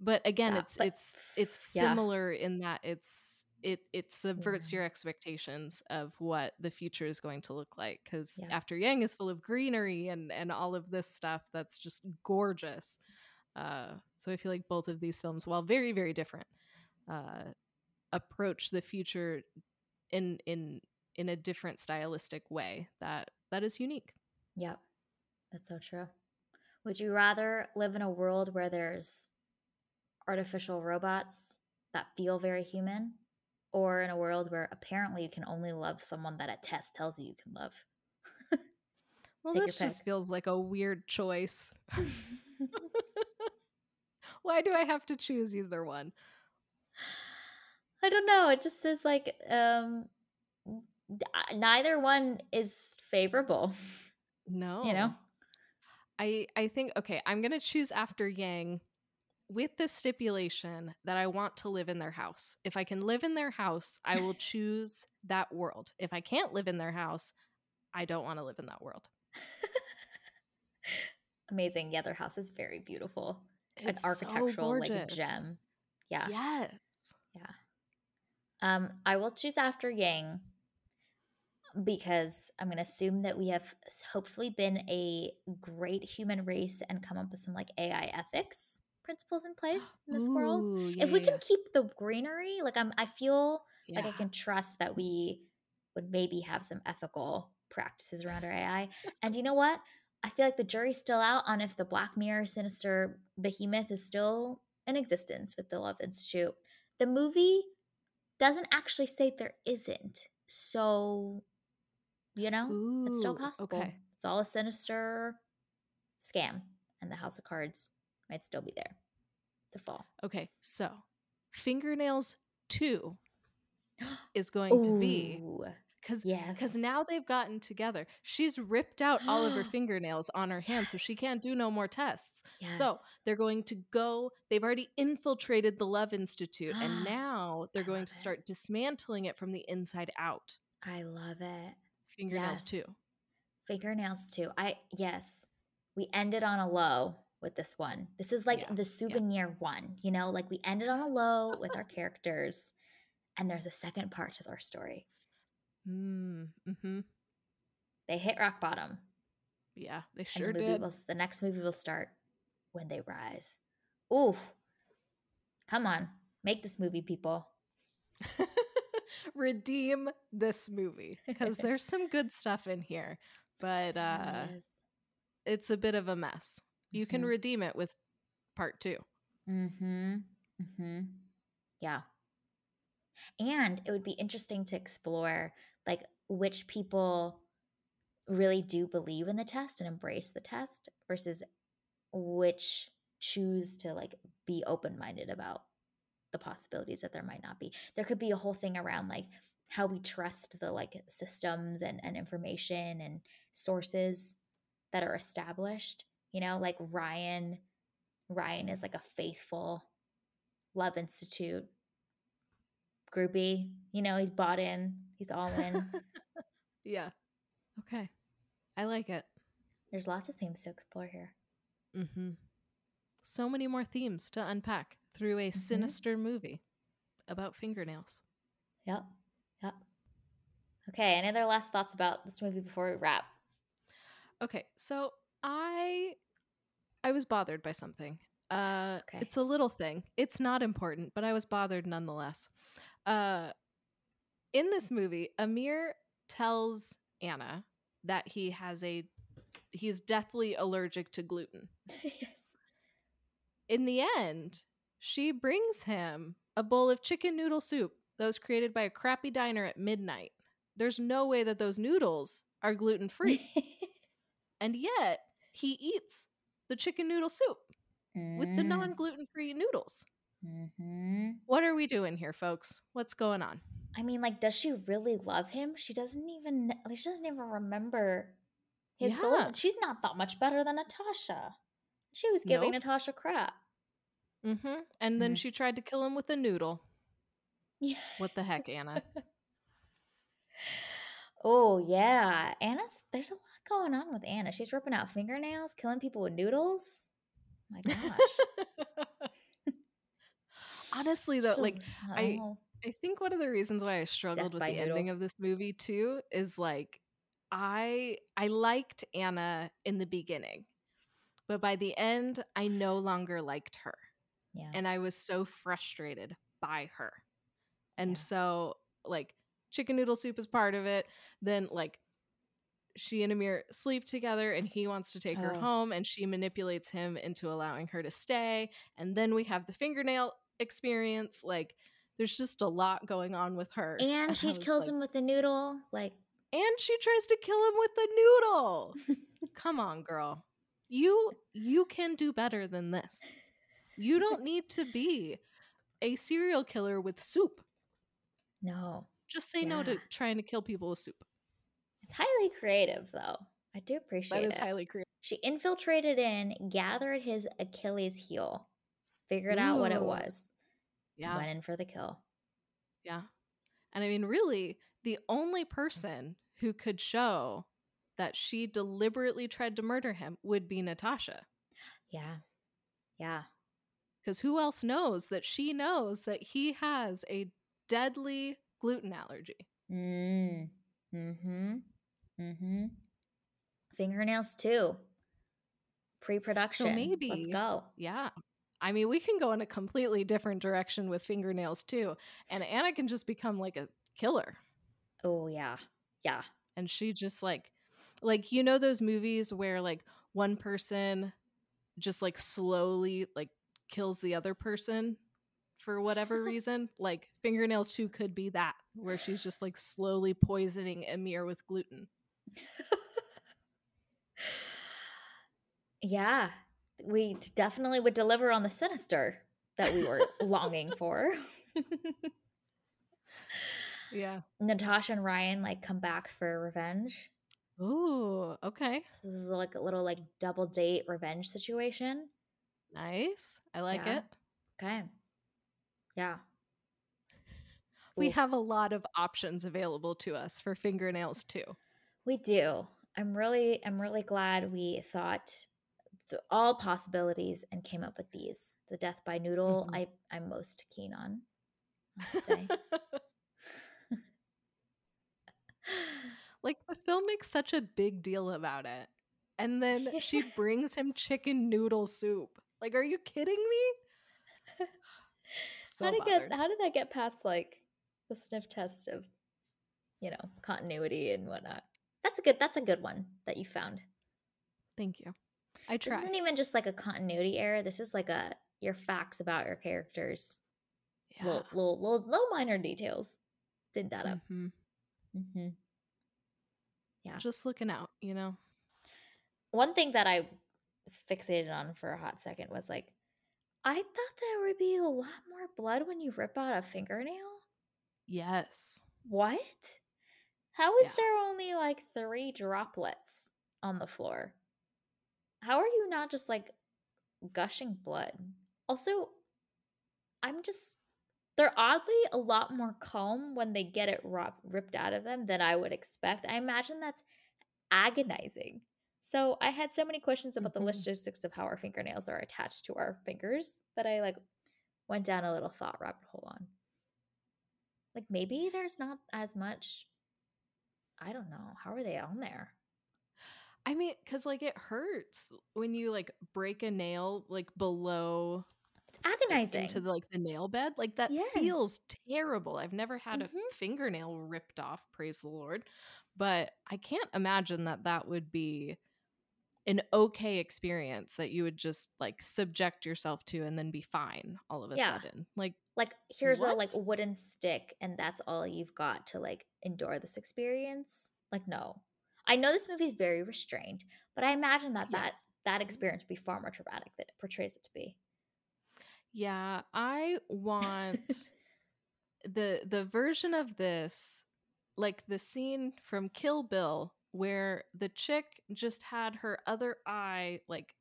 S2: But again, yeah, it's but, it's it's yeah. similar in that it's it it subverts yeah. your expectations of what the future is going to look like because after Yang is full of greenery and and all of this stuff that's just gorgeous. Uh, so I feel like both of these films, while very very different, uh, approach the future in in in a different stylistic way that that is unique.
S1: Yep. That's so true. Would you rather live in a world where there's artificial robots that feel very human or in a world where apparently you can only love someone that a test tells you you can love?
S2: well, Take this just feels like a weird choice. Why do I have to choose either one?
S1: I don't know. It just is like um neither one is favorable.
S2: No.
S1: You know?
S2: I I think okay, I'm going to choose after Yang with the stipulation that I want to live in their house. If I can live in their house, I will choose that world. If I can't live in their house, I don't want to live in that world.
S1: Amazing. Yeah, their house is very beautiful. It's An architectural
S2: so
S1: like gem. Yeah.
S2: Yes.
S1: Yeah. Um, I will choose after Yang because I'm going to assume that we have hopefully been a great human race and come up with some like AI ethics principles in place in this world.
S2: Yeah,
S1: if we
S2: yeah,
S1: can keep the greenery, like I'm, I feel
S2: yeah.
S1: like I can trust that we would maybe have some ethical practices around our AI. and you know what? I feel like the jury's still out on if the Black Mirror sinister behemoth is still in existence with the Love Institute. The movie doesn't actually say there isn't. So, you know, it's still possible.
S2: okay.
S1: It's all a sinister scam, and the House of Cards might still be there to fall.
S2: Okay, so fingernails two is going to be because
S1: yes.
S2: because now they've gotten together. She's ripped out all of her fingernails on her hand, so she can't do no more tests.
S1: yes.
S2: So they're going to go. They've already infiltrated the Love Institute, and now they're
S1: I
S2: going to
S1: it.
S2: start dismantling it from the inside out.
S1: I love it.
S2: Fingernails
S1: Yes.
S2: too.
S1: Fingernails too. I yes. We ended on a low with this one. This is like
S2: Yeah,
S1: the souvenir one, you know, like we ended on a low with our characters and there's a second part to our story.
S2: Mm, hmm
S1: They hit rock bottom.
S2: Yeah, they sure
S1: the
S2: did.
S1: will the next movie will start when they rise. Ooh. Come on. Make this movie, people.
S2: Redeem this movie because there's some good stuff in here, but uh,
S1: Yes.
S2: it's a bit of a mess. You can
S1: Mhm.
S2: redeem it with part two.
S1: Mm-hmm. Mm-hmm. Yeah. And it would be interesting to explore like which people really do believe in the test and embrace the test versus which choose to like be open-minded about the possibilities that there might not be. There could be a whole thing around like how we trust the like systems and, and information and sources that are established. You know, like Ryan Ryan is like a faithful Love Institute groupie. You know, he's bought in, he's all in.
S2: yeah. Okay. I like it.
S1: There's lots of themes to explore here.
S2: Mm-hmm. So many more themes to unpack through a
S1: Mhm.
S2: sinister movie about fingernails.
S1: Yep. Yep. Okay, any other last thoughts about this movie before we wrap?
S2: Okay, so I I was bothered by something. Uh
S1: Okay.
S2: it's a little thing. It's not important, but I was bothered nonetheless. Uh in this movie, Amir tells Anna that he has a he's deathly allergic to gluten. In the end, she brings him a bowl of chicken noodle soup that was created by a crappy diner at midnight. There's no way that those noodles are gluten free. and yet, he eats the chicken noodle soup with the
S1: Mm.
S2: non gluten free noodles.
S1: Mhm.
S2: What are we doing here, folks? What's going on?
S1: I mean, like, does she really love him? She doesn't even. Like, she doesn't even remember his.
S2: Yeah.
S1: Yeah. She's not that much better than Natasha. She was giving
S2: Nope.
S1: Natasha crap.
S2: Mm-hmm. And then
S1: Mm.
S2: she tried to kill him with a noodle.
S1: Yeah.
S2: What the heck, Anna?
S1: Oh yeah, Anna's. There's a lot going on with Anna. She's ripping out fingernails, killing people with noodles. My gosh.
S2: Honestly, though,
S1: So-
S2: like I-
S1: oh.
S2: I think one of the reasons why I struggled with
S1: by
S2: the ending of this movie too is like I I liked Anna in the beginning, but by the end I no longer liked her,
S1: yeah.
S2: and I was so frustrated by her, and
S1: Yeah.
S2: so like chicken noodle soup is part of it. Then like she and Amir sleep together, and he wants to take her
S1: Oh.
S2: home, and she manipulates him into allowing her to stay, and then we have the fingernail experience like there's just a lot going on with her
S1: and
S2: I
S1: she kills
S2: like-
S1: him with a noodle. Like,
S2: and she tries to kill him with the noodle come on girl you you can do better than this you don't need to be a serial killer with soup
S1: no,
S2: just say no to trying to kill people with soup
S1: it's highly creative though. I do appreciate it.
S2: that is
S1: it.
S2: highly creative
S1: She infiltrated in, gathered his Achilles heel, figured out what it was,
S2: yeah
S1: went in for the kill.
S2: yeah and i mean really the only person who could show that she deliberately tried to murder him would be natasha
S1: Yeah, yeah.
S2: Because who else knows that she knows that he has a deadly gluten allergy.
S1: Mm. Mm-hmm. Mm-hmm. Fingernails too. Pre-production.
S2: So maybe
S1: let's go.
S2: Yeah. I mean, we can go in a completely different direction with fingernails too. And Anna can just become like a killer.
S1: Oh yeah. Yeah.
S2: And she just like like you know those movies where like one person just like slowly like kills the other person for whatever reason like fingernails too could be that where she's just like slowly poisoning Amir with gluten.
S1: Yeah. We definitely would deliver on the sinister that we were longing for.
S2: Yeah.
S1: Natasha and ryan like come back for revenge.
S2: Ooh, okay.
S1: This is like a little like double date revenge situation.
S2: Nice. I like
S1: Yeah.
S2: it.
S1: Okay. Yeah.
S2: We
S1: Ooh.
S2: have a lot of options available to us for fingernails too.
S1: We do. I'm really I'm really glad we thought th- all possibilities and came up with these. The death by noodle,
S2: Mhm.
S1: I I'm most keen on. I have to say.
S2: like the film makes such a big deal about it. And then she brings him chicken noodle soup. Like, are you kidding me? So
S1: how did
S2: bothered.
S1: get how did that get past like the sniff test of you know continuity and whatnot? That's a good that's a good one that you found.
S2: Thank you. I
S1: tried.
S2: This
S1: isn't even just like a continuity error. This is like a your facts about your characters.
S2: Yeah.
S1: Little, little, little, little minor details. Didn't that up.
S2: Mhm.
S1: Mm-hmm. Yeah.
S2: Just looking out, you know?
S1: One thing that I fixated on for a hot second was like, I thought there would be a lot more blood when you rip out a fingernail.
S2: Yes.
S1: What? How is
S2: Yeah.
S1: there only like three droplets on the floor? How are you not just like gushing blood? Also, I'm just they're oddly a lot more calm when they get it ripped out of them than I would expect. I imagine that's agonizing. So I had so many questions about
S2: Mhm.
S1: the logistics of how our fingernails are attached to our fingers that I like went down a little thought rabbit hole on. Like maybe there's not as much. I don't know. How are they on there?
S2: I mean, because like it hurts when you like break a nail like below
S1: It's agonizing.
S2: into the, like the nail bed. Like that
S1: Yes.
S2: feels terrible. I've never had
S1: Mhm.
S2: a fingernail ripped off, praise the Lord. But I can't imagine that that would be an okay experience that you would just like subject yourself to and then be fine all of a
S1: Yeah.
S2: sudden. Like
S1: like here's a like wooden stick and that's all you've got to like endure this experience? Like no. I know this movie is very restrained but i imagine that that that mm-hmm. experience would be far more traumatic than it portrays it to be.
S2: Yeah, I want the the version of this like the scene from Kill Bill where the chick just had her other eye like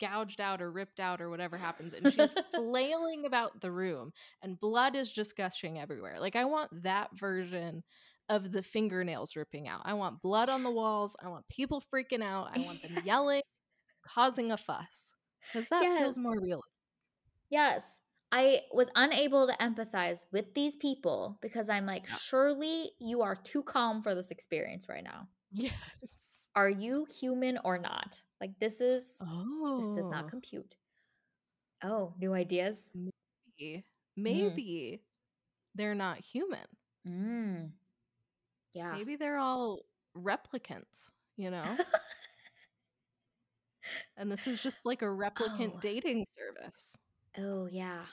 S2: gouged out or ripped out or whatever happens and she's flailing about the room and blood is just gushing everywhere. Like I want that version of the fingernails ripping out. I want blood on the walls. I want people freaking out. I want them yelling, causing a fuss. Cuz that
S1: Yes.
S2: feels more realistic.
S1: yes i was unable to empathize with these people because i'm like
S2: Yeah.
S1: surely you are too calm for this experience right now
S2: Yes.
S1: are you human or not like this is
S2: Oh.
S1: this does not compute oh new ideas
S2: Maybe, maybe they're not human.
S1: mm. yeah
S2: Maybe they're all replicants, you know? and this is just like a replicant
S1: Oh.
S2: dating service.
S1: Oh yeah.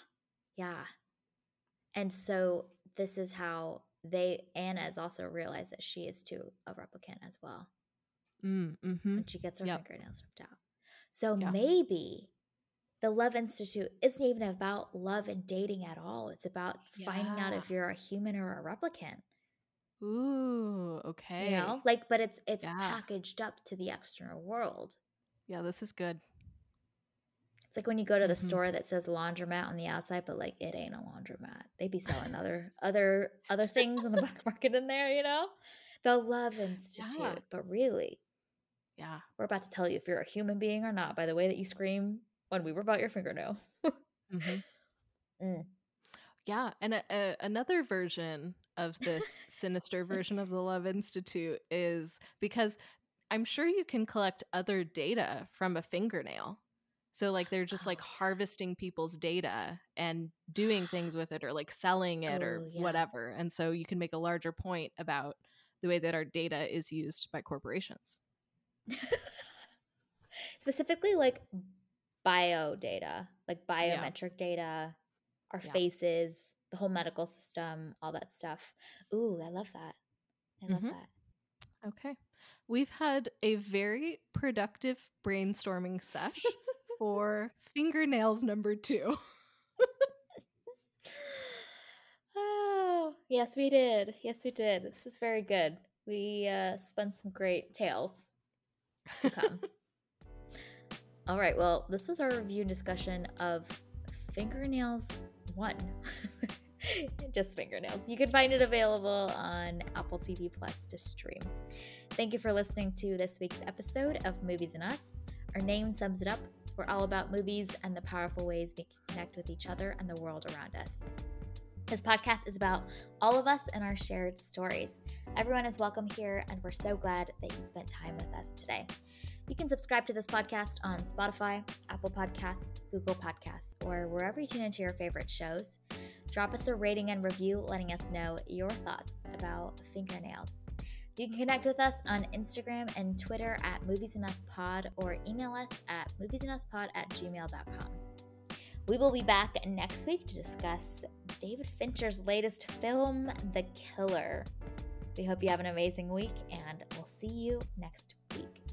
S1: Yeah. And so this is how they Anna has also realized that she is too a replicant as well
S2: Mm, mm-hmm.
S1: when she gets her
S2: Yep.
S1: fingernails ripped out. So
S2: Yeah.
S1: maybe the Love Institute isn't even about love and dating at all. It's about finding out if you're a human or a replicant.
S2: Ooh, okay.
S1: You know? Like but it's it's
S2: Yeah.
S1: packaged up to the external world.
S2: Yeah, this is good.
S1: It's like when you go to the
S2: Mhm.
S1: store that says laundromat on the outside, but like it ain't a laundromat. They be selling other other other things in the black market in there, you know? The Love Institute.
S2: Yeah.
S1: But really,
S2: Yeah.
S1: we're about to tell you if you're a human being or not by the way that you scream when we rip out your fingernail.
S2: hmm
S1: Mm.
S2: Yeah, and a, a, another version of this sinister version of the Love Institute is because I'm sure you can collect other data from a fingernail. So like they're just like
S1: Oh.
S2: harvesting people's data and doing things with it or like selling it or
S1: Oh, yeah.
S2: whatever. And so you can make a larger point about the way that our data is used by corporations.
S1: Specifically, like bio data, like biometric data, our
S2: Yeah.
S1: faces, the whole medical system, all that stuff. Ooh, I love that. I love
S2: Mhm.
S1: that.
S2: Okay. We've had a very productive brainstorming sesh for fingernails number 2.
S1: Oh, yes, we did. Yes, we did. This is very good. We uh, spun some great tales to come. All right. Well, this was our review and discussion of Fingernails 1. Just fingernails. You can find it available on Apple TV Plus to stream. Thank you for listening to this week's episode of Movies and Us. Our name sums it up. We're all about movies and the powerful ways we can connect with each other and the world around us. This podcast is about all of us and our shared stories. Everyone is welcome here, and we're so glad that you spent time with us today. You can subscribe to this podcast on Spotify, Apple Podcasts, Google Podcasts, or wherever you tune into your favorite shows. Drop us a rating and review letting us know your thoughts about fingernails. You can connect with us on Instagram and Twitter at Movies and Us Pod or email us at moviesanduspod at gmail.com. We will be back next week to discuss David Fincher's latest film, The Killer. We hope you have an amazing week, and we'll see you next week.